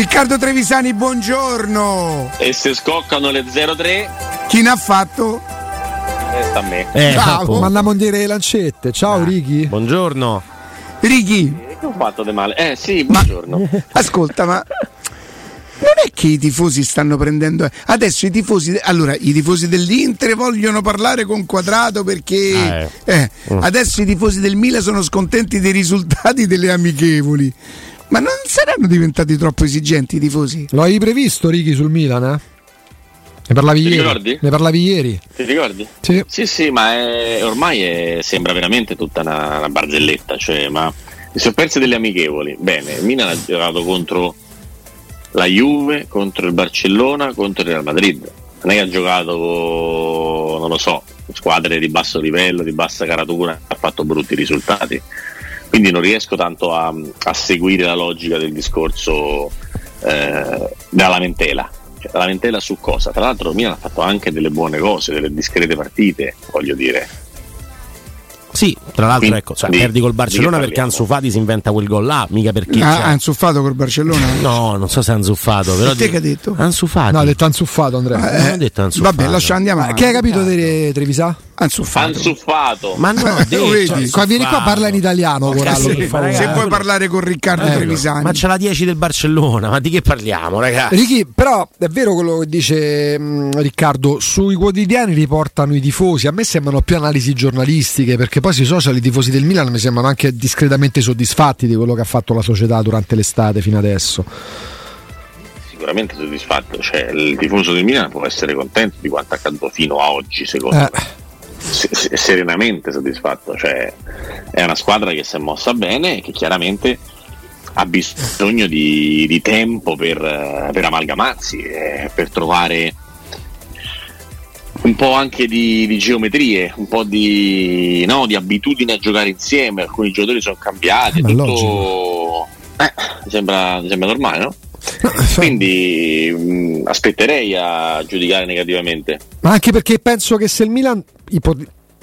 Riccardo Trevisani, buongiorno. E se scoccano le 03? Chi ne ha fatto? Resta a me. Eh, Ciao, mandiamo a dire le lancette. Ciao, Ricky. Buongiorno. Ricky. Che ho fatto di male? Eh sì, buongiorno. Ascolta, ma non è che i tifosi stanno prendendo. Adesso i tifosi. Allora, i tifosi dell'Inter vogliono parlare con Quadrato perché. Ah, eh, Mm. adesso i tifosi del Milan sono scontenti dei risultati delle amichevoli. Ma non saranno diventati troppo esigenti i tifosi? Lo hai previsto, Ricky, sul Milan? Eh? Ne parlavi Ti ieri. ricordi? Ne parlavi ieri. Ti ricordi? Sì. Sì, sì, ma è- ormai è- sembra veramente tutta una, una barzelletta. Cioè, ma si sono perse delle amichevoli. Bene, il Milan ha giocato contro la Juve, contro il Barcellona, contro il Real Madrid. Non è che ha giocato, con, non lo so, squadre di basso livello, di bassa caratura, ha fatto brutti risultati. Quindi non riesco tanto a, a seguire la logica del discorso eh, della lamentela. Cioè, la lamentela su cosa? Tra l'altro il Milan ha fatto anche delle buone cose, delle discrete partite, voglio dire. Sì, tra l'altro, Quindi- ecco, cioè, di- perdi col Barcellona perché parliamo? Ansu Fati si inventa quel gol là, mica perché. Ah, cioè- ha insuffato col Barcellona? No, non so se ha anzuffato, però. Te che ha detto? Ansu Fati. No, ha detto anzuffato, Andrea. Eh, non ho detto Ansu Vabbè, lascia andiamo avanti. che hai capito di Anzuffato. Ansuffato. Ma ho detto. vedi? Qua, vieni qua, parla in italiano, Corallo, sì. Se vuoi parlare con Riccardo Eh, Trevisani. Ma c'è la 10 del Barcellona, ma di che parliamo, ragazzi? Ricky, però è vero quello che dice mh, Riccardo, sui quotidiani riportano i tifosi, a me sembrano più analisi giornalistiche, perché poi sui social i tifosi del Milan mi sembrano anche discretamente soddisfatti di quello che ha fatto la società durante l'estate fino adesso. Sicuramente soddisfatto, cioè il tifoso del Milan può essere contento di quanto accaduto fino a oggi, secondo Eh, me. Se- se- serenamente soddisfatto, cioè è una squadra che si è mossa bene e che chiaramente ha bisogno di, di tempo per, per amalgamarsi, eh, per trovare un po' anche di, di geometrie, un po' di, no, di abitudini a giocare insieme, alcuni giocatori sono cambiati, è tutto... Eh, mi sembra, mi sembra normale, no? Fa- Quindi mh, aspetterei a giudicare negativamente. ma anche perché penso che se il Milan ipo-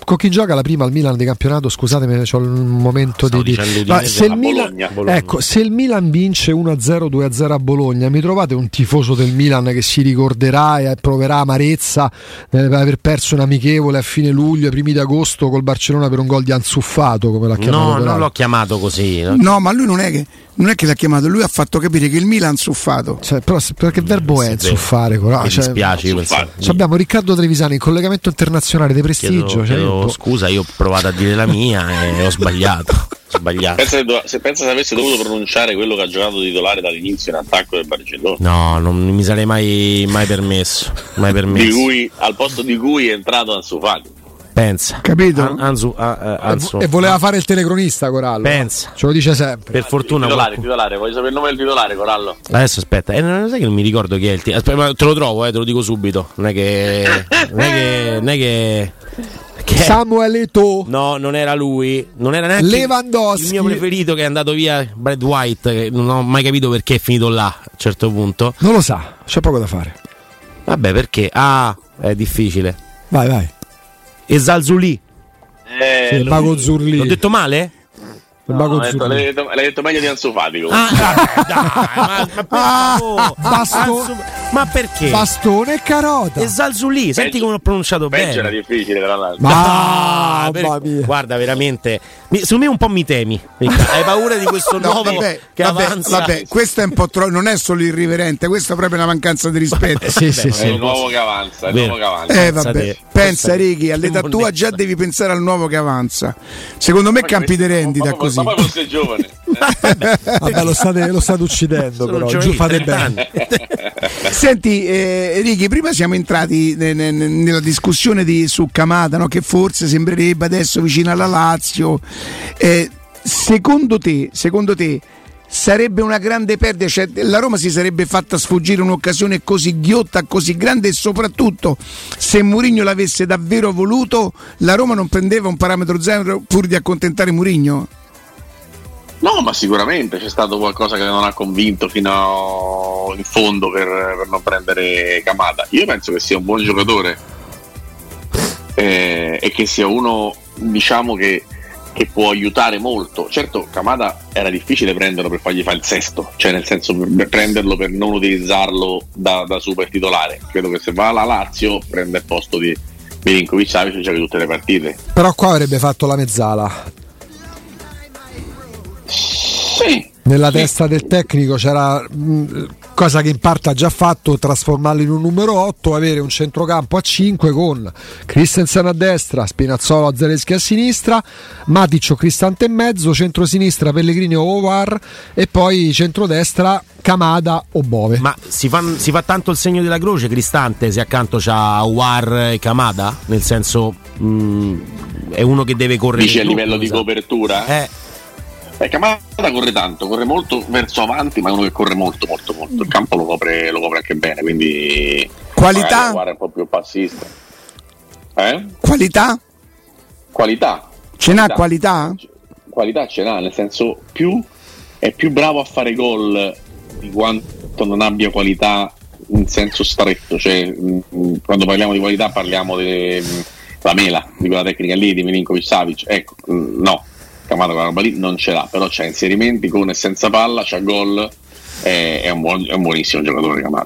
con chi gioca la prima al Milan di campionato, scusatemi, c'ho un momento Stavo di, di- Ma se il Milan, Bologna. Bologna. Ecco, se il Milan vince 1-0, 2-0 a Bologna, mi trovate un tifoso del Milan che si ricorderà e proverà amarezza per aver perso un amichevole a fine luglio, ai primi d'agosto col Barcellona per un gol di anzuffato, come l'ha chiamato No, non l'ho chiamato così. no? No, ma lui non è che non è che l'ha chiamato, lui ha fatto capire che il Milan ha insuffato. Cioè, però perché verbo è? Corallo? Mi Cioè, dispiace. cioè, abbiamo Riccardo Trevisani in collegamento internazionale di prestigio. Chiedo, cioè, chiedo scusa, io ho provato a dire la mia e ho sbagliato. Sbagliato. Pensa, se do- se, pensa se avesse dovuto pronunciare quello che ha giocato titolare dall'inizio in attacco del Barcellona, No, non mi sarei mai, mai permesso. Mai di permesso. cui, al posto di cui è entrato Ansu Fati. Pensa. Capito? An- Anzu- ah, eh, E Anzu. e voleva fare il telecronista, Corallo. Pensa. Ce lo dice sempre. Per fortuna. Titolare, qualcuno- titolare, voglio sapere il nome del titolare, Corallo. Adesso aspetta, eh, non sai che non mi ricordo chi è il ma te lo trovo, eh, te lo dico subito. Non è che. Non è che. Non è che. che- Samuel Eto'o. No, non era lui, non era neanche Lewandowski. il mio preferito che è andato via, Brad White, che non ho mai capito perché è finito là a un certo punto. Non lo sa, c'è poco da fare. Vabbè, perché? Ah, è difficile. Vai, vai. E Zalzuli, Eh, Sì, il mago Zurli. l'ho detto male? Il no, mago l'hai, detto, Zurli. l'hai detto- l'hai detto meglio di Ansu Fati comunque. Ah, dai, ma, ma per Ah, favore. basto- Anzu- ma perché? Bastone e carota. E Zalzuli, senti come l'ho pronunciato Peggio era bene. difficile, tra l'altro. Ma Ah, per- guarda, veramente. mi- secondo me un po' mi temi. Hai paura di questo No, nuovo vabbè, che vabbè, avanza? vabbè, questo è un po' troppo, non è solo irriverente, questa è proprio una mancanza di rispetto. Sì, sì, È sì. il nuovo che avanza, è il Vero. nuovo che avanza. Eh Pensa vabbè, te, pensa. Righi, all'età tua già devi pensare al nuovo che avanza. Secondo me campi di rendita ma, così. Ma poi fosse giovane. Vabbè, lo state, lo state uccidendo, Sono però. Giù fate 30 bene. Senti, eh, Righi, prima siamo entrati ne- ne- nella discussione di, su Camata, no? che forse sembrerebbe adesso vicino alla Lazio. Eh, secondo te, secondo te, sarebbe una grande perdita? Cioè, la Roma si sarebbe fatta sfuggire un'occasione così ghiotta, così grande e soprattutto se Mourinho l'avesse davvero voluto, la Roma non prendeva un parametro zero pur di accontentare Mourinho? No, ma sicuramente c'è stato qualcosa che non ha convinto fino in fondo per, per non prendere Camata. Io penso che sia un buon giocatore eh, e che sia uno, diciamo, che che può aiutare molto. Certo, Kamada era difficile prenderlo per fargli fare il sesto, cioè nel senso per prenderlo per non utilizzarlo da, da super titolare. Credo che se va alla Lazio prende il posto di Milinkovic Savic gioca tutte le partite. Però qua avrebbe fatto la mezzala. Sì, nella testa del tecnico c'era mh, cosa che in parte ha già fatto trasformarlo in un numero 8 avere un centrocampo a 5 con Christensen a destra Spinazzolo a Zelensky a sinistra Matic o Cristante in mezzo centro-sinistra Pellegrini o Ovar e poi centrodestra Camada o Bove Ma si fa, si fa tanto il segno della croce Cristante se accanto c'ha War e Camada? Nel senso mh, è uno che deve correre dici a livello di sa. copertura? Eh, Eh, Kamada corre tanto, corre molto verso avanti, ma è uno che corre molto, molto, molto. Il campo lo copre, lo copre anche bene, quindi. Qualità? Guarda un po' più passista. Eh? Qualità? Qualità. Ce n'ha qualità? Qualità ce n'ha, nel senso più è più bravo a fare gol di quanto non abbia qualità in senso stretto. Cioè, mh, quando parliamo di qualità parliamo della mela, di quella tecnica lì, di Milinkovic Savic. Ecco, no, Camata quella roba lì non ce l'ha, però c'ha inserimenti con e senza palla, c'ha gol. È, è un, buon- è un buonissimo giocatore un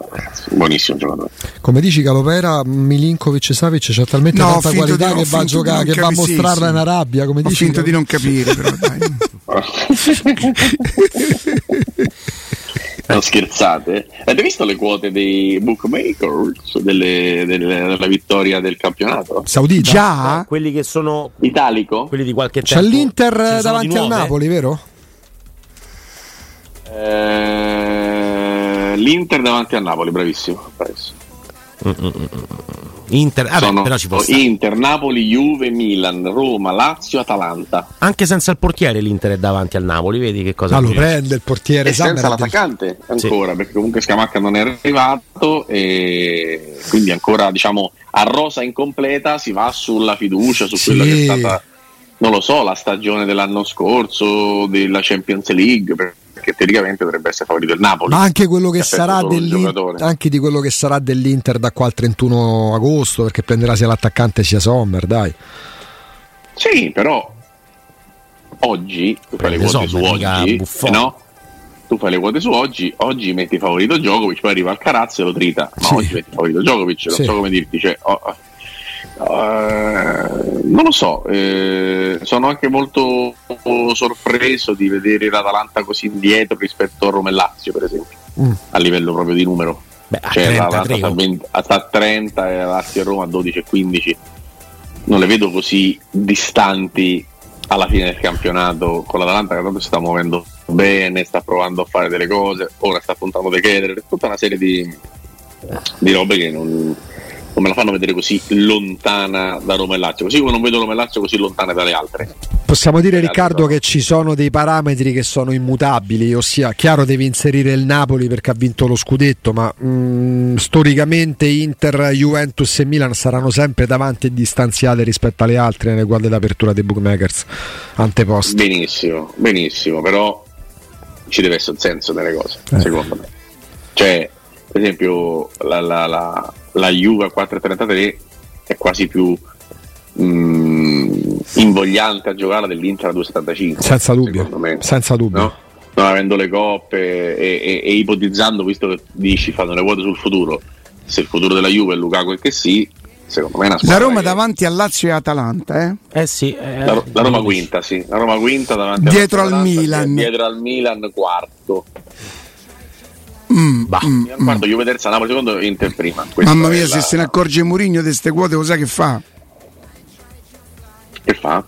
buonissimo giocatore. come dici Calopera Milinkovic Savic c'ha talmente No, tanta qualità di- che va a giocare che va a mostrarla sì. in Arabia come Ho dici finto di non capire, però dai. Non scherzate? Avete visto le quote dei bookmakers delle- delle- della vittoria del campionato? Saudita Già? quelli che sono Italico? quelli di qualche c'è tempo l'Inter ne sono davanti al? Napoli vero? Eh, L'Inter davanti a Napoli, bravissimo. bravissimo. Inter, vabbè, Sono però ci può stare. Inter, Napoli, Juve, Milan, Roma, Lazio, Atalanta. Anche senza il portiere l'Inter è davanti al Napoli, vedi che cosa Ah, lo prende il portiere E senza l'attaccante ancora, perché comunque Scamacca non è arrivato e quindi ancora diciamo a rosa incompleta si va sulla fiducia, su Sì. quella che è stata, non lo so, la stagione dell'anno scorso, della Champions League, perché teoricamente dovrebbe essere favorito il Napoli. ma anche quello che sarà anche di quello che sarà dell'Inter da qua al 31 agosto perché prenderà sia l'attaccante sia Sommer dai Sì, però oggi tu fai le quote su oggi, eh no? Tu fai le quote su oggi, oggi metti favorito Djokovic, poi arriva il Carazzo e lo trita. Ma Sì. oggi metti favorito Djokovic, non Sì. so come dirti, cioè, oh, eh, non lo so, eh, sono anche molto sorpreso di vedere l'Atalanta così indietro rispetto a Roma e Lazio, per esempio, Mm. a livello proprio di numero. Beh, Cioè, 33 l'Atalanta sta a, 20 sta a 30 e la Lazio e Roma a 12 e 15. Non le vedo così distanti alla fine del campionato con l'Atalanta che tanto si sta muovendo bene, sta provando a fare delle cose, ora sta puntando De Keder, tutta una serie di, di robe che non, non me la fanno vedere così lontana da Roma e Lazio, così come non vedo Roma e Lazio così lontane dalle altre. Possiamo dire Riccardo che ci sono dei parametri che sono immutabili, ossia chiaro devi inserire il Napoli perché ha vinto lo scudetto, ma mh, storicamente Inter, Juventus e Milan saranno sempre davanti e distanziate rispetto alle altre nelle guardie d'apertura dei bookmakers anteposti. Benissimo, benissimo, però ci deve essere un senso nelle cose, Eh. secondo me. Cioè, per esempio, la, la, la, la Juve a 4,33 è quasi più mm, invogliante a giocare dell'Inter a 2,75. Senza dubbio, secondo me. senza dubbio. No? Non avendo le coppe e, e- e ipotizzando, visto che dici fanno le quote sul futuro, se il futuro della Juve è Lukaku e che sì, secondo me è una La squadra Roma che- davanti a Lazio e Atalanta, eh? Eh sì, eh, la, la Roma quinta, sì. La Roma quinta davanti Dietro al Milan. Dietro al Milan quarto. Mm, Bah. mm, Milan quarto, Juve terza, Napoli secondo, Inter prima. Questa Mamma mia, la- se se ne accorge Mourinho di queste quote, lo sai che fa? Che fa?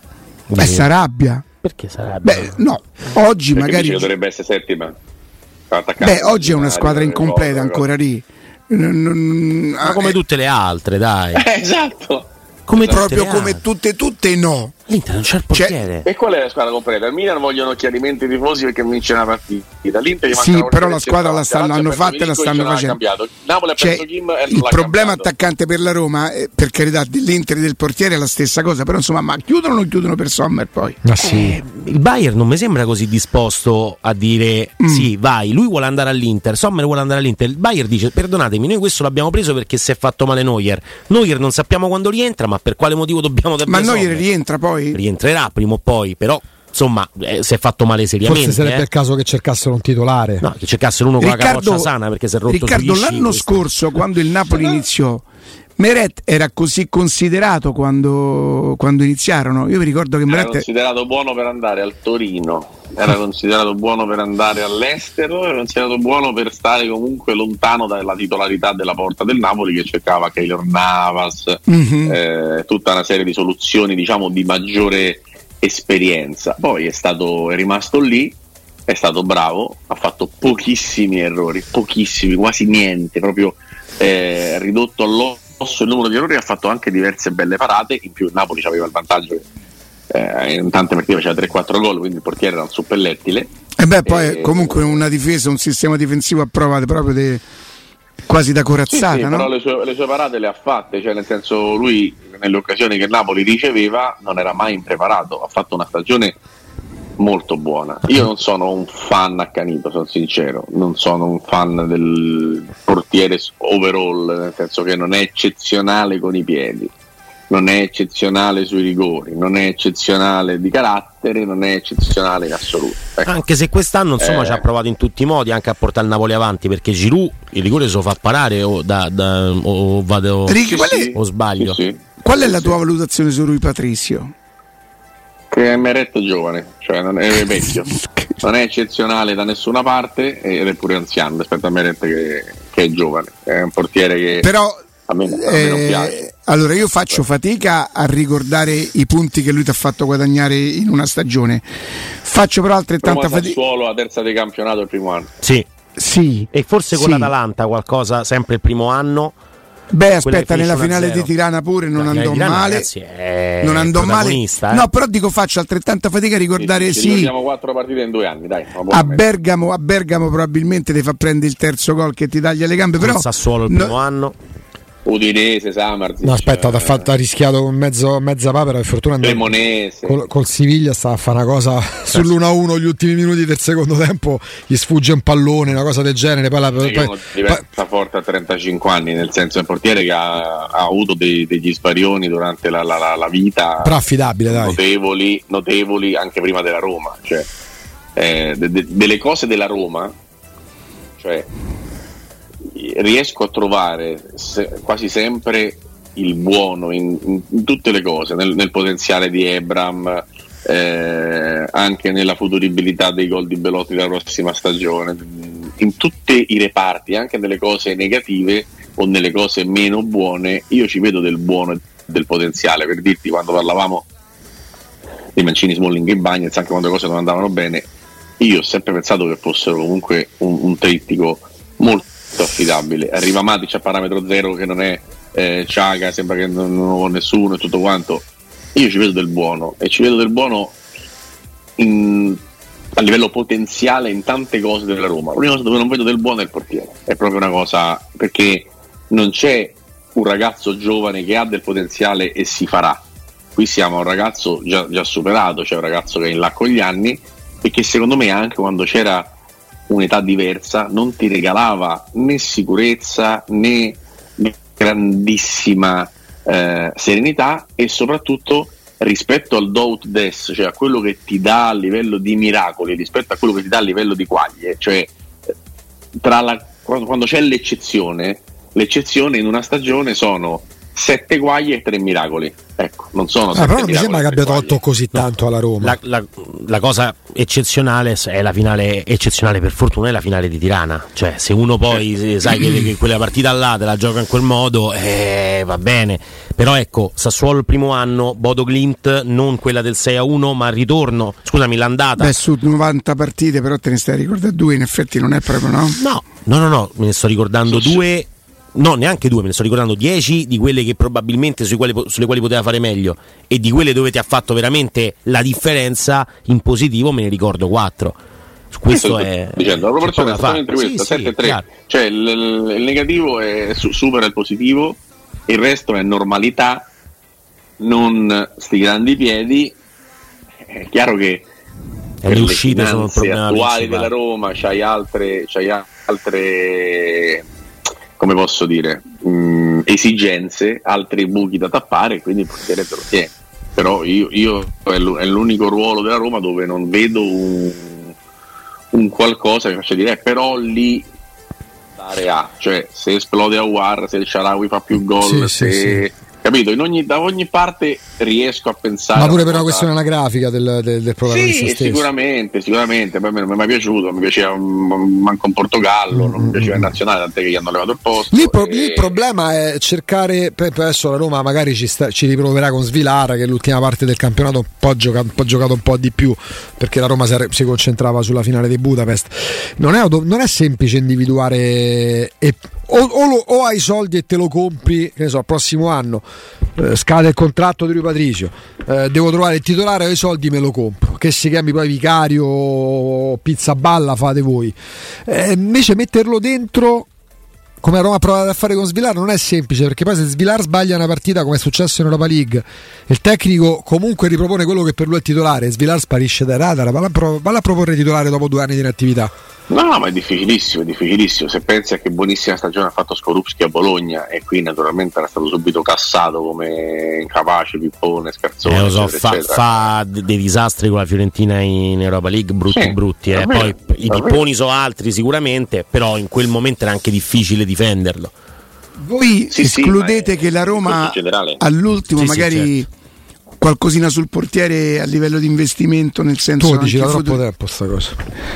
Beh, si arrabbia. Perché sarebbe? Beh, no, oggi Perché magari. dovrebbe essere settima. Beh, oggi è una squadra le incompleta ancora lì. Ma come eh, tutte le altre, dai. Eh, esatto. Come proprio come tutte, tutte no. L'Inter non c'è il Cioè- portiere. E qual è la squadra completa? Il Milan vogliono chiarimenti tifosi perché vince una partita. L'Inter gli Sì, però la squadra la stanno- Lazio hanno ha preso fatta e la stanno facendo. Cioè, e il l'ha problema cambiato. attaccante per la Roma, eh, per carità, dell'Inter e del portiere è la stessa cosa, però insomma, ma chiudono o non chiudono per Sommer poi? Ma sì. Eh, il Bayern non mi sembra così disposto a dire Mm. sì, vai, lui vuole andare all'Inter, Sommer vuole andare all'Inter. Il Bayern dice perdonatemi, noi questo l'abbiamo preso perché si è fatto male Neuer. Neuer non sappiamo quando rientra, ma per quale motivo dobbiamo Ma davvero noi rientra poi? Poi. Rientrerà prima o poi, però insomma eh, si è fatto male seriamente. Forse sarebbe eh. il caso che cercassero un titolare. No, che cercassero uno con la Riccardo, capoccia sana perché si è rotto Riccardo, sci, l'anno scorso, quando il Napoli iniziò, Meret era così considerato quando, quando iniziarono. Io vi ricordo che Era Meret considerato buono per andare al Torino, era considerato buono per andare all'estero, era considerato buono per stare comunque lontano dalla titolarità della porta del Napoli che cercava Keylor Navas, Mhm. eh, tutta una serie di soluzioni diciamo di maggiore esperienza. Poi è, stato, è rimasto lì, è stato bravo, ha fatto pochissimi errori, pochissimi, quasi niente, proprio eh, ridotto all'osso il numero di errori, ha fatto anche diverse belle parate, in più il Napoli aveva il vantaggio eh, in tante partite faceva 3-4 gol, quindi il portiere era un suppellettile. E beh, poi Eh, comunque una difesa, un sistema difensivo a prova proprio de- quasi da Sì, corazzata, sì, no? però le sue, le sue parate le ha fatte, cioè nel senso lui nelle occasioni che il Napoli riceveva non era mai impreparato, ha fatto una stagione molto buona. Io non sono un fan accanito, sono sincero, non sono un fan del portiere overall, nel senso che non è eccezionale con i piedi, non è eccezionale sui rigori, non è eccezionale di carattere, non è eccezionale in assoluto. Ecco. Anche se quest'anno insomma Eh. ci ha provato in tutti i modi anche a portare il Napoli avanti perché Giroud il rigore se lo fa parare o, da, da- o vado Ricky, qual è, o sbaglio. Sì, sì. qual è Sì, la sì. tua valutazione su Rui Patrizio? Che è Meret giovane, cioè non è vecchio, non è eccezionale da nessuna parte ed è pure anziano rispetto a Meret che, che è giovane, è un portiere che Però a me, a me non eh, piace. allora io faccio fatica a ricordare i punti che lui ti ha fatto guadagnare in una stagione. Faccio però altrettanta fatica. Sassuolo a terza di campionato il primo anno. Sì. Sì. E forse con Sì. l'Atalanta qualcosa sempre il primo anno. Beh, aspetta, nella finale 1-0. di Tirana pure non andò Tirana, male. ragazzi, è non andò male. eh. No, però dico faccio altrettanta fatica a ricordare Ci sì. ricordiamo quattro partite in due anni, dai. A. Bergamo, a Bergamo probabilmente ti fa prendere il terzo gol che ti taglia le gambe, però Sassuolo il no- primo anno. Udinese, Samarzi. No, aspetta, ha fatto- ha rischiato con mezzo, mezza papera. Per fortuna Cremonese. col, col Siviglia stava a fare una cosa sull'1-1 gli ultimi minuti del secondo tempo. Gli sfugge un pallone, una cosa del genere. Poi, la, Sì, poi- uno poi- forte a 35 anni, nel senso è un portiere che ha, ha avuto dei- degli sbarioni durante la, la- la- la vita però affidabile, dai. notevoli, notevoli anche prima della Roma. Cioè, eh, de- de- delle cose della Roma, cioè, riesco a trovare se- quasi sempre il buono in, in- tutte le cose, nel, nel potenziale di Ebram, eh, anche nella futuribilità dei gol di Belotti della prossima stagione, in tutti i reparti, anche nelle cose negative o nelle cose meno buone, io ci vedo del buono e del potenziale. Per dirti, quando parlavamo di Mancini, Smalling e Bagnets, anche quando le cose non andavano bene, io ho sempre pensato che fossero comunque un, un trittico molto affidabile. Arriva Matic a parametro zero che non è eh, Ciaga, sembra che non, non ho nessuno e tutto quanto. Io ci vedo del buono e ci vedo del buono in- a livello potenziale in tante cose della Roma. L'unica cosa dove non vedo del buono è il portiere. È proprio una cosa perché non c'è un ragazzo giovane che ha del potenziale e si farà. Qui siamo a un ragazzo già, già superato, cioè un ragazzo che è in là con gli anni e che secondo me anche quando c'era un'età diversa non ti regalava né sicurezza né grandissima eh, serenità e soprattutto rispetto al doubt des, cioè a quello che ti dà a livello di miracoli, rispetto a quello che ti dà a livello di quaglie, cioè la- quando c'è l'eccezione, l'eccezione in una stagione sono sette guaglie e tre miracoli. Ecco, non sono Ah, però non mi sembra che abbia tolto così tanto alla Roma. La, la- la cosa eccezionale è la finale eccezionale per fortuna è la finale di Tirana. Cioè, se uno poi se- sai che, che quella partita là te la gioca in quel modo, eh, va bene. Però ecco, Sassuolo il primo anno, Bodo Glint, non quella del 6 a 1, ma il ritorno. Scusami, l'andata. Beh, su 90 partite, però te ne stai a ricordare due, in effetti non è proprio no. No, no, no, no, me ne sto ricordando su- due. No, neanche due, me ne sto ricordando dieci di quelle che probabilmente quali sulle quali poteva fare meglio e di quelle dove ti ha fatto veramente la differenza in positivo me ne ricordo quattro. Questo sto è dicendo, la proporzione è esattamente questa, Sì, sì, 7-3. chiaro. cioè il, il- il negativo è, su- supera il positivo, il resto è normalità, non sti grandi piedi. È chiaro che per le uscite sono attuali principale. della Roma c'hai altre, c'hai altre come posso dire mh, esigenze, altri buchi da tappare, quindi il portiere te lo tiene. però io, io è l'unico ruolo della Roma dove non vedo un, un qualcosa che faccia dire eh, però lì dare A, cioè se esplode a War, se il Sharawi fa più gol, sì, se... Sì, sì capito? Ogni, da ogni parte riesco a pensare. Ma pure per una questione anagrafica del, del, del protagonista sì, sicuramente, sicuramente. Poi non mi è mai piaciuto, mi piaceva manco un Portogallo, mm-hmm. non mi piaceva il nazionale, tant'è che gli hanno levato il posto. Lì, pro- lì il problema è cercare. Adesso la Roma magari ci, sta, ci riproverà con Svilara, che l'ultima parte del campionato un po' ha giocato, un po', giocato un po' di più, perché la Roma si concentrava sulla finale di Budapest. Non è, non è semplice individuare e o, o, o, hai soldi e te lo compri, che ne so, il prossimo anno eh, scade il contratto di Rui Patricio, eh, devo trovare il titolare, ho i soldi me lo compro, che si chiami poi vicario pizza balla fate voi. Eh, invece metterlo dentro come Roma ha provato a fare con Svilar non è semplice perché poi se Svilar sbaglia una partita come è successo in Europa League il tecnico comunque ripropone quello che per lui è titolare. Svilar sparisce dai radar valla a, proporre titolare dopo due anni di inattività No, ma è difficilissimo, è difficilissimo. Se pensi a che buonissima stagione ha fatto Skorupski a Bologna e qui naturalmente era stato subito cassato come incapace, pippone, scherzone. Eh, lo so, fa, fa, dei disastri con la Fiorentina in Europa League, brutti sì, brutti. Eh. Poi i pipponi sono altri sicuramente, però in quel momento era anche difficile difenderlo. Voi sì, escludete sì, che la Roma all'ultimo magari... Certo qualcosina sul portiere a livello di investimento nel senso tu dici da troppo futuro... tempo sta cosa.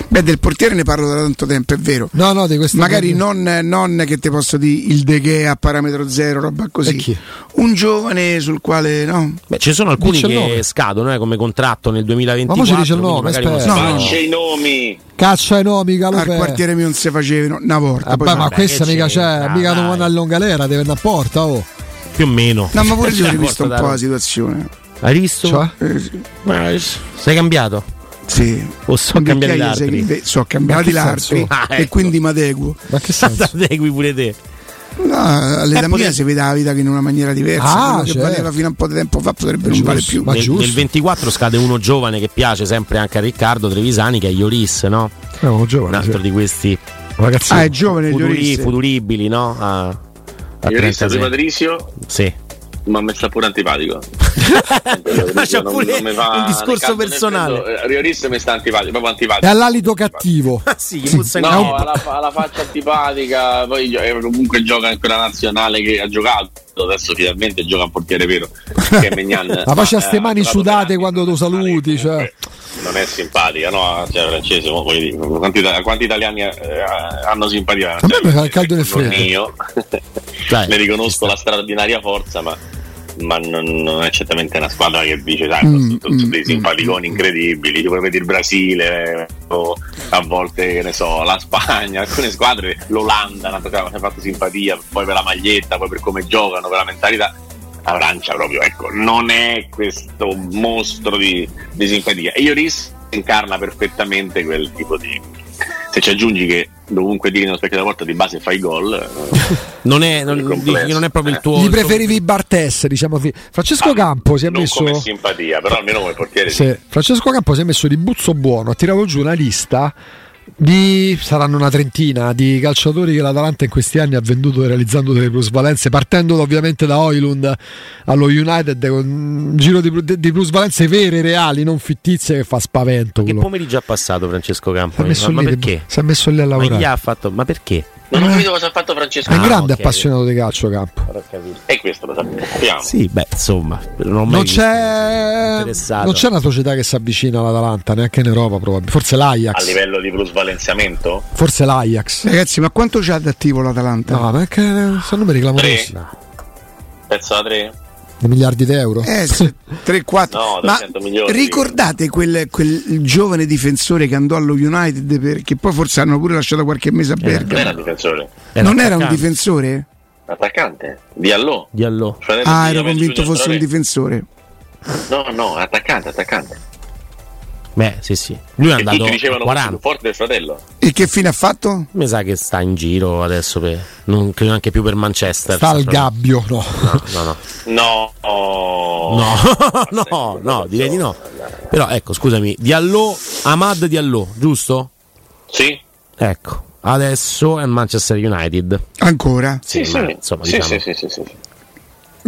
Beh del portiere ne parlo da tanto tempo è vero. No no di magari non, non, che ti posso dire il De Gea a parametro zero roba così. Un giovane sul quale no? Beh ci sono alcuni che scadono eh, come contratto nel 2024 ma ci dice il nome no, no. i nomi. Caccia i nomi Galopè. al quartiere mio non si faceva una volta Vabbè, ma questa mica c'è mica non vanno a Longalera deve andare a porta oh. Più o meno. No ma pure io ho rivisto un po' la situazione hai visto? Cioè? Eh, sei cambiato? Sì. O sono cambiati l'altri? Sono cambiati l'altri ah, ecco. e quindi mi adeguo. Ma che senso? adegui pure te. No, all'età eh, mia si vede la vita in una maniera diversa. Ah, Quello certo. che valeva fino a un po' di tempo fa potrebbe non valere più. Ma nel, nel 24 scade uno giovane che piace sempre anche a Riccardo Trevisani, che è Ioris, no? È uno giovane. Un altro sì. di questi ragazzi. Ah, è giovane futuri, futuribili, no? A, a Ioris di Patrizio? Sì ma mi sta pure antipatico. ma c'è pure non, non un discorso personale. Rioris mi sta antipatico, proprio antipatico. È all'alito cattivo. Ah, sì, sì. No, alla, alla, faccia antipatica, poi comunque gioca in quella nazionale che ha giocato. Adesso finalmente gioca un portiere vero. ma poi c'ha ste mani sudate quando lo saluti. Cioè. Non è simpatica, no? Cioè, francese, quanti, quanti, italiani eh, hanno simpatia? A me il caldo nel freddo. Io ne riconosco la straordinaria forza, ma ma non, non, è certamente una squadra che dice sai, mm, sono, sono mm, dei mm, simpaticoni mm, incredibili. Tu puoi vedere il Brasile o a volte ne so la Spagna alcune squadre l'Olanda hanno fatto simpatia poi per la maglietta poi per come giocano per la mentalità. La Francia proprio ecco non è questo mostro di, di simpatia. E Ioris incarna perfettamente quel tipo di se ci aggiungi che dovunque tiri nello specchio della porta di base fai gol eh, non è, non, non è proprio il tuo gli preferivi i Bartes diciamo Francesco ah, Campo si è messo come simpatia però almeno come portiere sì. Francesco Campo si è messo di buzzo buono ha tirato giù una lista di, saranno una trentina di calciatori che l'Atalanta in questi anni ha venduto realizzando delle plusvalenze, partendo ovviamente da Oilund allo United con un giro di, di plusvalenze vere, reali, non fittizie che fa spavento. Che pomeriggio ha passato Francesco Campo? Si ma, lì, perché? Si è messo lì a lavorare. Ma, fatto, ma perché? Non ho capito cosa ha fatto Francesco. È un grande okay. appassionato di calcio campo. E questo lo sappiamo. Sì, beh, insomma, non, non c'è, non c'è una società che si avvicina all'Atalanta, neanche in Europa, probabilmente. Forse l'Ajax. A livello di plusvalenziamento? Forse l'Ajax. Ragazzi, ma quanto c'è d'attivo l'Atalanta? No, perché sono numeri clamorosi. Pezzo da 3? miliardi di euro. Eh, 3, 4. No, Ma ricordate quel, quel, giovane difensore che andò allo United perché poi forse hanno pure lasciato qualche mese a eh, Bergamo. Non era un difensore. Era non era un difensore? Attaccante. Diallo. Diallo. Ah, ero convinto fosse un difensore. No, no, attaccante, attaccante. Beh, sì, sì. Lui è e andato dicevano 40. forte del fratello. E che fine ha fatto? Mi sa che sta in giro adesso per non credo neanche più per Manchester. Sta al gabbio, no. No, no. No, no, no, no, no direi di no. Però ecco, scusami, Diallo, Ahmad Diallo, giusto? Sì. Ecco, adesso è Manchester United. Ancora? Sì, sì, insomma, sì, diciamo. sì, sì, sì, sì.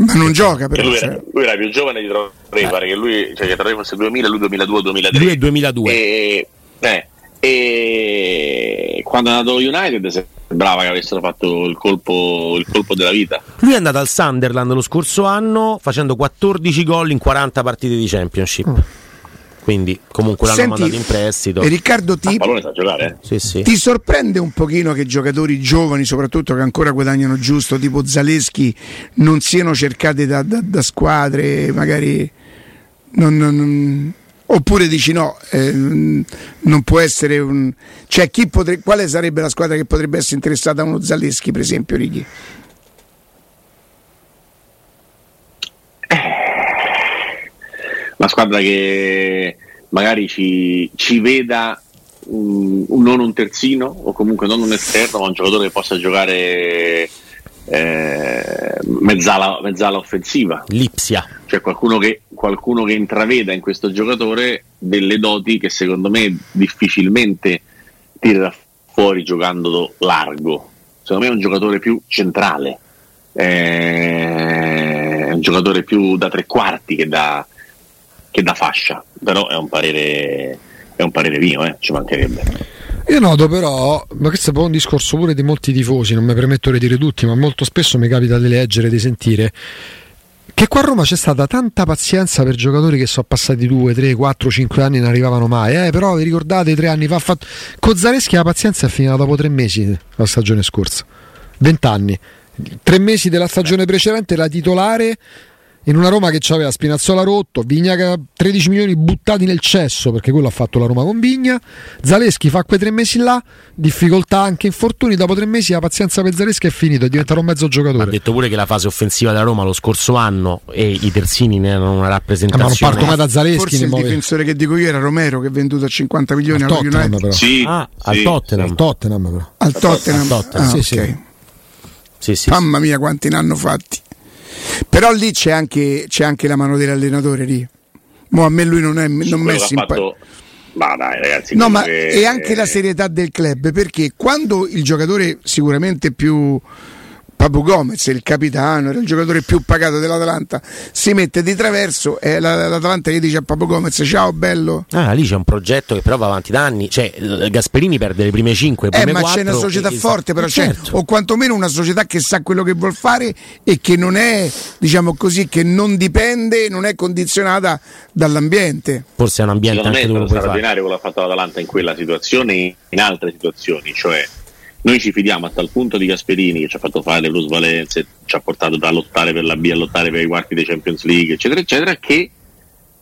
Ma non gioca però. lui, cioè. era, lui era più giovane di Traoré, pare che lui, cioè che Traoré fosse 2000, lui 2002, 2003. Lui è 2002. E, eh, e quando è andato United sembrava che avessero fatto il colpo, il colpo della vita. Lui è andato al Sunderland lo scorso anno facendo 14 gol in 40 partite di Championship. Mm. Quindi comunque l'hanno Senti, mandato in prestito. Riccardo, A ti, giocare, eh? Sì, sì. ti sorprende un pochino che giocatori giovani, soprattutto che ancora guadagnano giusto, tipo Zaleschi, non siano cercati da, da- da squadre, magari. non- non- non- oppure dici no, eh, non può essere un. Cioè, chi potre- quale sarebbe la squadra che potrebbe essere interessata a uno Zaleschi, per esempio, Righi? Una squadra che magari ci, ci veda un- un- non un terzino o comunque non un esterno, ma un giocatore che possa giocare eh, mezzala, mezzala offensiva. Lipsia. Cioè qualcuno che, qualcuno che intraveda in questo giocatore delle doti che secondo me difficilmente tira fuori giocando largo. Secondo me è un giocatore più centrale, eh, è un giocatore più da tre quarti che da, che da fascia, però è un parere, è un parere mio, eh, ci mancherebbe. Io noto però, ma questo è un discorso pure di molti tifosi, non mi permetto di dire tutti, ma molto spesso mi capita di leggere, di sentire che qua a Roma c'è stata tanta pazienza per giocatori che sono passati 2, 3, 4, 5 anni e non arrivavano mai. Eh, però vi ricordate tre anni fa fatto... Con Zareschi la pazienza è finita dopo tre mesi la stagione scorsa. 20 anni. Tre mesi della stagione precedente la titolare in una Roma che aveva Spinazzola rotto, Vigna che ha 13 milioni buttati nel cesso perché quello ha fatto la Roma con Vigna, Zaleschi fa quei tre mesi là, difficoltà anche infortuni, dopo tre mesi la pazienza per Zaleschi è finito, è diventato un mezzo Ha giocatore. detto pure che la fase offensiva della Roma lo scorso anno e i terzini ne erano una Eh, ma non rappresentazione. parto mai da Zaleschi, Forse il muove- difensore che dico io era Romero, che è venduto a 50 milioni al Tottenham però. Sì, Ah, al sì, Tottenham. Al Tottenham però. Al Tottenham. Al Tottenham, Ah, sì, ok. sì. Sì, sì, Mamma mia, quanti ne hanno fatti. Però lì c'è anche, c'è anche la mano dell'allenatore lì. Mo a me lui non è non messo in pa- fatto... Ma dai ragazzi, No, ma è anche la serietà del club, perché quando il giocatore sicuramente più Papu Gomez, il capitano, era il giocatore più pagato dell'Atalanta, si mette di traverso e la- l'Atalanta gli dice a Papu Gomez ciao bello. Ah, lì c'è un progetto che però va avanti da anni. Cioè, eh, Gasperini perde le prime 5, Eh, ma c'è una società forte, però c'è, certo. o quantomeno una società che sa quello che vuol fare e che non è, diciamo così, che non dipende, non è condizionata dall'ambiente. Forse è un ambiente Secondo me anche è dove stato straordinario quello che ha fatto l'Atalanta in quella situazione e in altre situazioni, cioè noi ci fidiamo a tal punto di Gasperini che ci ha fatto fare le plusvalenze, ci ha portato da lottare per la B a lottare per i quarti dei Champions League, eccetera, eccetera, che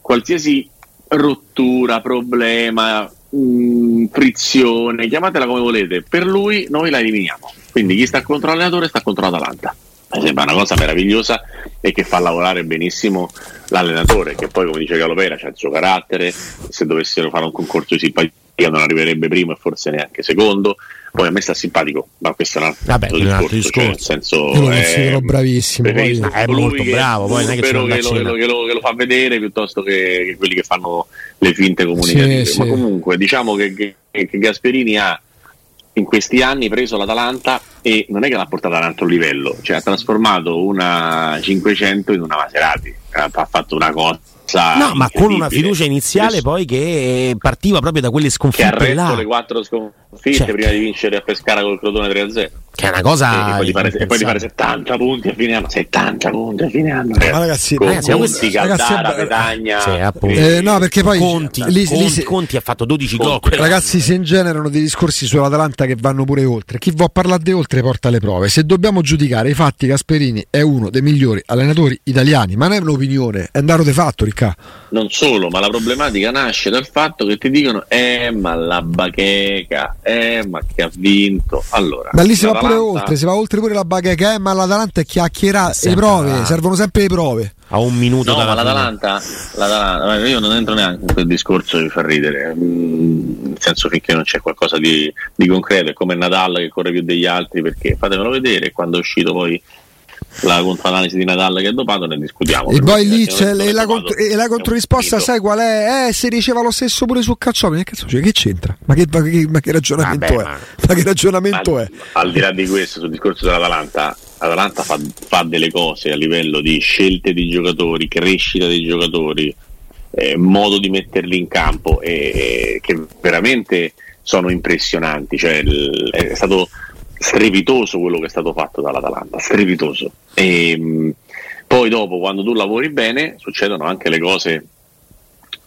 qualsiasi rottura, problema, mh, frizione, chiamatela come volete, per lui noi la eliminiamo. Quindi chi sta contro l'allenatore sta contro l'Atalanta. Mi sembra una cosa meravigliosa e che fa lavorare benissimo l'allenatore, che poi, come dice Galopera, ha il suo carattere. Se dovessero fare un concorso di simpatia non arriverebbe primo e forse neanche secondo. Poi a me sta simpatico, ma questo è un altro, Vabbè, è un altro discorso, cioè, nel discorso. senso, Io lo eh, considero bravissimo, poi- È molto che- bravo, poi non è che che lo, che lo- che lo- che lo fa vedere piuttosto che, che quelli che fanno le finte comunicative. Sì, Ma sì. comunque diciamo che, che- che Gasperini ha in questi anni preso l'Atalanta e non è che l'ha portata ad un altro livello, cioè ha trasformato una 500 in una Maserati, ha fatto una cosa No, ma con una fiducia iniziale poi che partiva proprio da quelle che ha sconfitte retto là. le quattro sconfitte Certo. prima di vincere a Pescara col Crotone 3-0 Che è una e, cosa. poi di fare, e poi di fare 70 punti a fine anno 70 punti a fine anno Ma ragazzi, con ragazzi, Conti, ragazzi, Caldara, eh, Petagna sì, appunto. Eh, no, perché poi Conti, lì- lì Conti, si- Conti ha fatto 12 gol. Ragazzi, si ingenerano dei discorsi sull'Atalanta che vanno pure oltre. Chi vuol parlare di oltre porta le prove. Se dobbiamo giudicare i fatti, Gasperini è uno dei migliori allenatori italiani. Ma non è un'opinione, è un dato di fatto, Riccardo. non solo ma la problematica nasce dal fatto che ti dicono eh ma la bacheca eh ma che ha vinto allora Ma lì si va pure oltre, si va oltre pure la bacheca, eh, ma l'Atalanta è chiacchierare le Sempre prove, là. servono sempre le prove. A un minuto No, ma l'Atalanta, l'Atalanta, io non entro neanche in quel discorso che mi fa ridere, mm, nel senso finché non c'è qualcosa di, di concreto, è come Nadal che corre più degli altri, perché fatemelo vedere quando è uscito poi la controanalisi di Natale che è dopato, ne discutiamo. E poi lì c'è e la, contro- e la controrisposta, sai qual è? Eh, si diceva lo stesso pure su Calciopoli. Che, cazzo, cioè, che c'entra? Ma che, ma che, ma che ragionamento Vabbè, è? Ma, ma che ragionamento al, è? Al di là di questo, sul discorso dell'Atalanta, l'Atalanta fa, fa delle cose a livello di scelte di giocatori, crescita dei giocatori, eh, modo di metterli in campo, eh, che veramente sono impressionanti. Cioè, è stato strepitoso quello che è stato fatto dall'Atalanta, strepitoso. E, mh, poi dopo, quando tu lavori bene, succedono anche le cose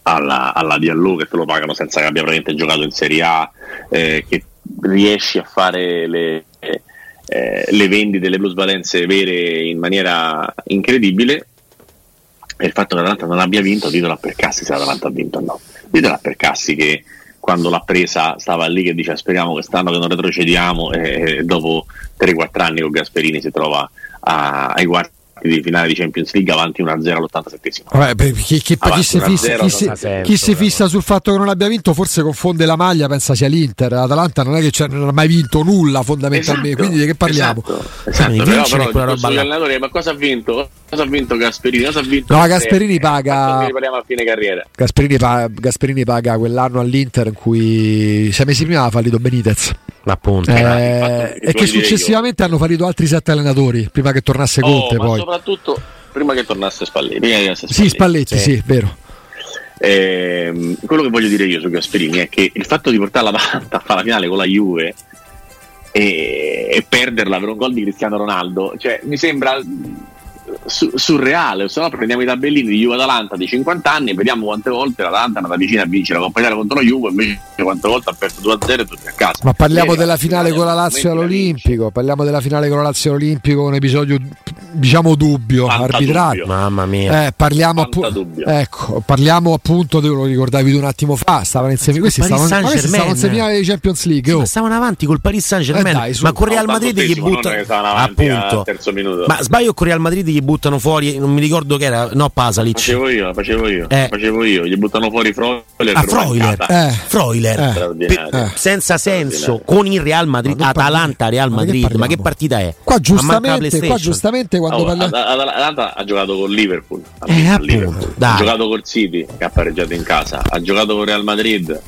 alla, alla Diallo che te lo pagano senza che abbia veramente giocato in Serie A, eh, che riesci a fare le, eh, le vendite, le plusvalenze vere in maniera incredibile. E il fatto che l'Atalanta non abbia vinto, ditelo a Percassi se l'Atalanta ha vinto o no. Ditelo a Percassi che quando l'ha presa stava lì che dice speriamo quest'anno che non retrocediamo e dopo 3-4 anni con Gasperini si trova a, ai quarti di finale di Champions League avanti 1-0 all'87 Vabbè, chi, chi, chi, si fissa, chi, si, chi si fissa sul fatto che non abbia vinto forse confonde la maglia pensa sia l'Inter. l'Atalanta non è che non ha mai vinto nulla fondamentalmente. Esatto, quindi di che parliamo? esatto, esatto, però, però, quella roba ma cosa ha vinto? cosa ha vinto Gasperini? Cosa ha vinto no Gasperini? Paga parliamo a fine carriera? Gasperini paga, Gasperini paga quell'anno all'Inter in cui sei mesi prima ha fallito Benitez. Appunto. Eh, e che successivamente hanno fallito altri sette allenatori prima che tornasse oh, Conte oh, poi soprattutto prima che tornasse Spalletti, che Spalletti. sì Spalletti sì, sì vero eh, quello che voglio dire io su Gasperini è che il fatto di portare la Atalanta a fare la finale con la Juve e, e perderla per un gol di Cristiano Ronaldo cioè mi sembra su- surreale, se no prendiamo i tabellini di Juve Atalanta di 50 anni e vediamo quante volte l'Atalanta è andata vicina a vincere la Coppa Italia contro la Juve, invece quante volte ha perso 2-0 e tutti a casa. Ma parliamo della finale con la Lazio all'Olimpico, parliamo della finale con la Lazio all'Olimpico, un episodio diciamo dubbio, arbitrario. Mamma mia. Eh, parliamo, appu- ecco, parliamo appunto, te lo ricordavi un attimo fa, stavano in semifinale, questi stavano, stavano in semifinale di Champions League. Oh. stavano avanti col Paris Saint Germain, eh dai, ma con Real Madrid gli butta appunto. Ma sbaglio con Real Madrid gli buttano fuori, non mi ricordo che era, no Pasalic. Facevo io, facevo io, eh. facevo io, gli buttano fuori Freuler. Ah, Freuler, eh. Freuler. Eh. senza senso con il Real Madrid, Atalanta Real Madrid, ma che, partita è? Qua giustamente, qua giustamente quando oh, parliamo Atalanta ha giocato con Liverpool, eh, Liverpool. ha giocato col City che ha pareggiato in casa, ha giocato con Real Madrid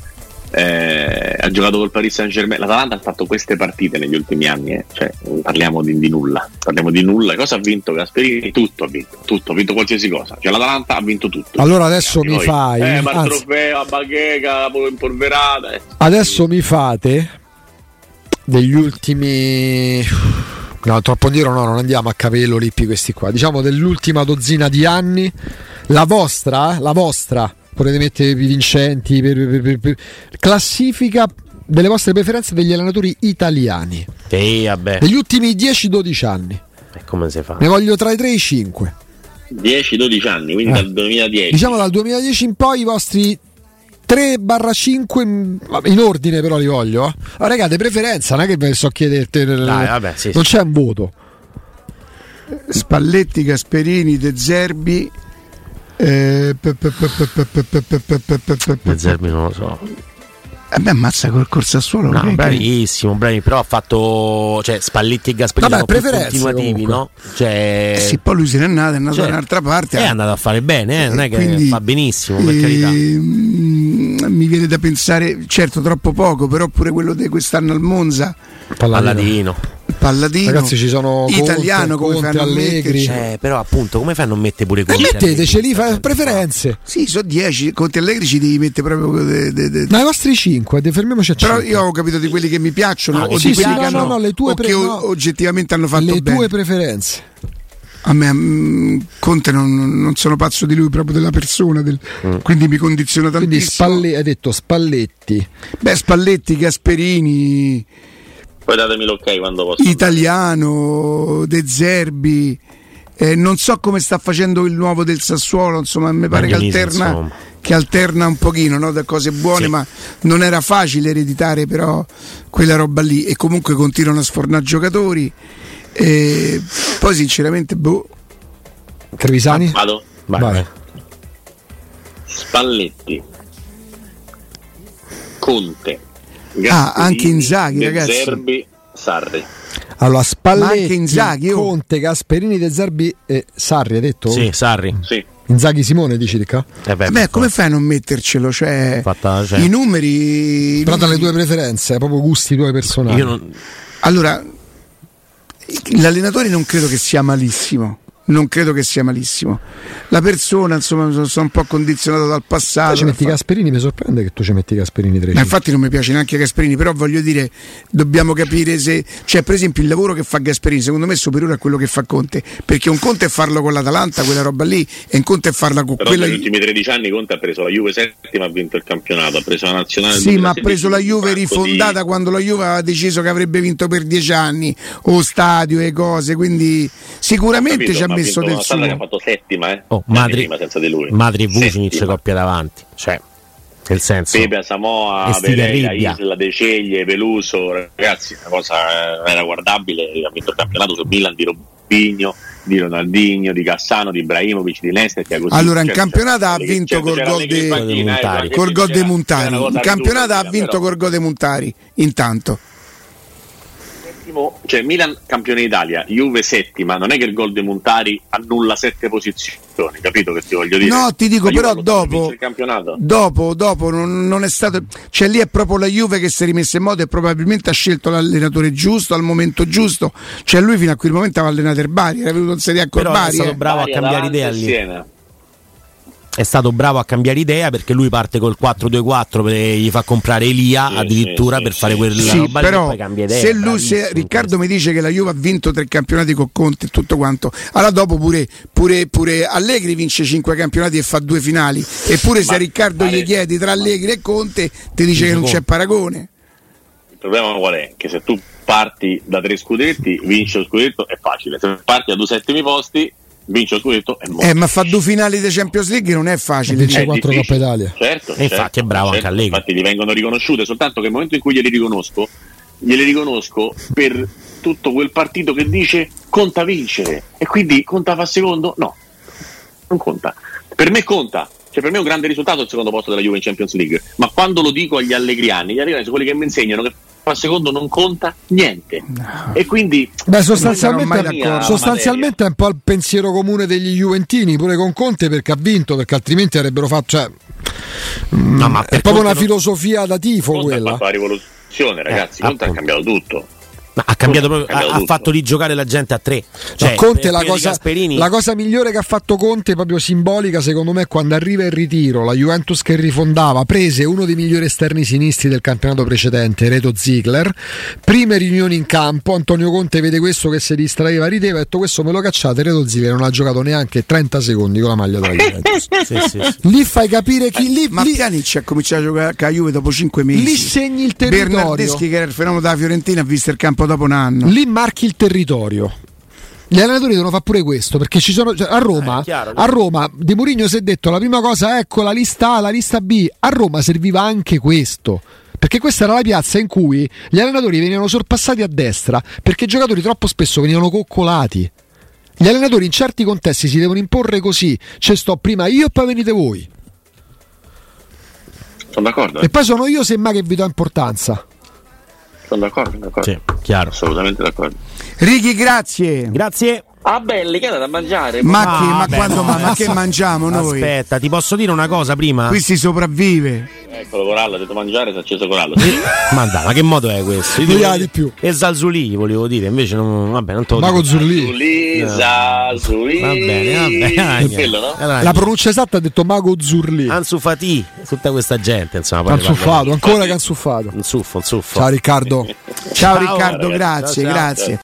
eh, ha giocato col Paris Saint Germain. L'Atalanta ha fatto queste partite negli ultimi anni, eh. cioè, parliamo di, di, nulla. Parliamo di nulla. Cosa ha vinto Gasperini? Tutto ha vinto, tutto, ha vinto qualsiasi cosa. Cioè, L'Atalanta ha vinto tutto. Allora adesso mi noi. fai. Eh, ma il trofeo, a bacheca, impolverata. Eh. Adesso mi fate degli ultimi. No, troppo dire no, non andiamo a capello lippi questi qua. Diciamo dell'ultima dozzina di anni. La vostra, la vostra potete mettere i vincenti per, per, per, classifica delle vostre preferenze degli allenatori italiani sì, vabbè. degli ultimi 10-12 anni e come si fa? ne voglio tra i 3 e i 5 10-12 anni quindi eh. dal 2010 diciamo dal 2010 in poi i vostri 3-5 in ordine però li voglio eh. oh, ragazzi preferenza non è che ve so chiederti Dai, vabbè, sì, non sì. c'è un voto Spalletti, Gasperini, De Zerbi eh, Zerbi non lo so. Me ammazza col Corsassuolo. No, bravissimo, bravi, però ha fatto cioè, Spalletti e Gasperini Vabbè, sono continuativi, comunque. no? Cioè, eh sì, poi lui se n'è andato, è andato cioè, da un'altra parte. È andato a fare bene, eh? non è che quindi, fa benissimo, per carità. Mm, mi viene da pensare, certo, troppo poco, però pure quello di quest'anno al Monza. Palladino. Palladino. Ragazzi, ci sono italiano Conte, come Conte, Allegri. Eh, però appunto, come fai a non mettere pure quelli? E metteteceli, fa preferenze. Sì, sono 10. Conte Allegri ci devi mettere proprio. De, de, de. Ma i vostri 5, fermiamoci a 5. Però io ho capito di quelli che mi piacciono ah, o sì, di quelli sì, che no, hanno, no, le tue pre- o oggettivamente hanno fatto le bene. tue preferenze. A me mm, Conte non, non, sono pazzo di lui, proprio della persona, del, mm. quindi mi condiziona tantissimo. Quindi Spalle, hai detto Spalletti. Beh, Spalletti, Gasperini. Poi datemi l'ok quando posso. Italiano, De Zerbi. Eh, non so come sta facendo il nuovo del Sassuolo, insomma, mi pare che alterna, che alterna, un pochino no, da cose buone, sì. ma non era facile ereditare però quella roba lì e comunque continuano a sfornare giocatori. E poi sinceramente, boh. Trevisani? Vado. Vai. Vai. Spalletti. Conte. Ah, anche Inzaghi, ragazzi. Zerbi, Sarri. Allora, Spalletti, anche Inzaghi, oh. Conte, Gasperini, De Zerbi e Sarri, hai detto? Sì, Sarri. Sì. Inzaghi Simone, dici di qua? Eh beh, Vabbè, come fai a non mettercelo? Cioè, Fatta- cioè- i numeri. Però dalle numeri- tue preferenze, proprio gusti tuoi personali. Io non, Allora, l'allenatore non credo che sia malissimo. Non credo che sia malissimo. La persona, insomma, sono, sono un po' condizionato dal passato. Tu ci metti Gasperini, mi sorprende che tu ci metti Gasperini 3 Ma infatti non mi piace neanche Gasperini, però voglio dire, dobbiamo capire se. Cioè, per esempio, il lavoro che fa Gasperini, secondo me è superiore a quello che fa Conte. Perché un Conte è farlo con l'Atalanta, quella roba lì, e un Conte è farla con Però quella. negli ultimi 13 anni Conte ha preso la Juve settima, ha vinto il campionato, ha preso la nazionale. Sì, ma ha 2016, preso la Juve sacco di- rifondata quando la Juve aveva deciso che avrebbe vinto per dieci anni, o stadio e cose, quindi sicuramente Capito? ci Ma messo vinto del una squadra che ha suo. fatto settima, eh. Oh, Madri, senza di lui. Madri e Vucinic coppia davanti. Cioè, nel senso. Pepe, Samoa, E Pereira. Isla, De Ceglie, Peluso, ragazzi, la cosa eh, era guardabile, ha vinto il campionato su Milan di Robigno, di Ronaldinho, di Cassano, di Ibrahimovic, di Nester, che così. Allora, in Cioè, campionato ha vinto col gol eh, Montari. Col gol dei Montari. una In campionato ha vinto col gol dei Montari. Intanto. Settimo, cioè Milan campione d'Italia, Juve settima, non è che il gol dei Montari annulla sette posizioni, capito che ti voglio dire? No, ti dico, però dopo, dopo, dopo non, non è stato. Cioè, lì è proprio la Juve che si è rimessa in moto e probabilmente ha scelto l'allenatore giusto al momento giusto. Cioè, lui fino a quel momento aveva allenato il Bari, era venuto in Serie A col Però è Bari. stato eh. bravo a Bari, cambiare idea lì. Siena. È stato bravo a cambiare idea perché lui parte col 4-2-4 e gli fa comprare Elia Sì, addirittura sì, per sì, fare quella Sì, roba però poi cambia idea. se, lui, se Riccardo mi dice che la Juve ha vinto tre campionati con Conte e tutto quanto, allora dopo pure, pure, pure Allegri vince cinque campionati e fa due finali. Eppure se Ma a Riccardo gli chiedi tra Allegri e Conte, ti dice che non c'è paragone. Il problema qual è? Che se tu parti da tre scudetti, vinci lo scudetto è facile. Se parti a due settimi posti, vinci lo scudetto è molto Eh, ma fa due finali di Champions League non è facile. Vince. È quattro. Coppa Italia. Certo, E infatti certo, è bravo anche certo. Allegri. Infatti gli vengono riconosciute, soltanto che nel momento in cui glieli riconosco, glieli riconosco per tutto quel partito che dice conta vincere e quindi conta fa secondo? No, non conta. Per me conta. Cioè, per me è un grande risultato il secondo posto della Juve in Champions League. Ma quando lo dico agli allegriani, gli allegriani sono quelli che mi insegnano che fa secondo non conta niente. E quindi Beh, sostanzialmente, sostanzialmente è un po' il pensiero comune degli Juventini, pure con Conte, perché ha vinto, perché altrimenti avrebbero fatto. Cioè, No, ma è proprio una non- filosofia da tifo Conte ha quella. fatto la rivoluzione, ragazzi. Eh, Conte ha appunto. cambiato tutto. Ma ha cambiato Conte proprio, ha ha, fatto di giocare la gente a tre. No, Cioè, Conte per- la cosa, la cosa migliore che ha fatto Conte, proprio simbolica, secondo me, è quando arriva il ritiro, la Juventus che rifondava, prese uno dei migliori esterni sinistri del campionato precedente, Reto Ziegler. Prime riunioni in campo, Antonio Conte vede questo che si distraeva, rideva, ha detto questo me lo cacciate, Reto Ziegler non ha giocato neanche 30 secondi con la maglia della Juventus. Sì, sì, sì. lì fai capire chi lì, Ma lì- Pjanic ha cominciato a giocare a Juve dopo cinque mesi. lì segni il territorio. Bernardeschi, che era il fenomeno della Fiorentina, ha visto il campo dopo un anno. lì marchi il territorio. Gli allenatori devono fare pure questo perché ci sono cioè, a Roma, Eh, chiaro. a Roma Di Mourinho si è detto la prima cosa ecco la lista A, la lista B. A Roma serviva anche questo. Perché questa era la piazza in cui gli allenatori venivano sorpassati a destra perché i giocatori troppo spesso venivano coccolati. Gli allenatori in certi contesti si devono imporre così, cioè sto prima io e poi venite voi. Sono d'accordo, eh. E poi sono io semmai che vi do importanza. Sono d'accordo, d'accordo. Sì, chiaro. Assolutamente d'accordo. Righi, grazie. Grazie. Ah, belli, che andate a mangiare? Ma, Ah, che, ma quando no, ma, ma che mangiamo noi? Aspetta, ti posso dire una cosa prima? Qui si sopravvive. Eccolo Corallo, ha detto mangiare, si è acceso Corallo. Sì. Ma dai, ma che modo è questo? Io volevo- di più. E Zalzuli volevo dire, invece non, vabbè, non te lo Mago. Zurlì. Sulisa, Sulì. Va bene, va bene. Quello, no? Allora, La pronuncia esatta ha detto Mago Zurlì. Ansu Fati, tutta questa gente, insomma, parliamo. ancora cansuffato. Un suffo, un suffo. Ciao Riccardo. Ciao, Ciao, Riccardo, ragazzi. grazie, Ciao, ciao. grazie.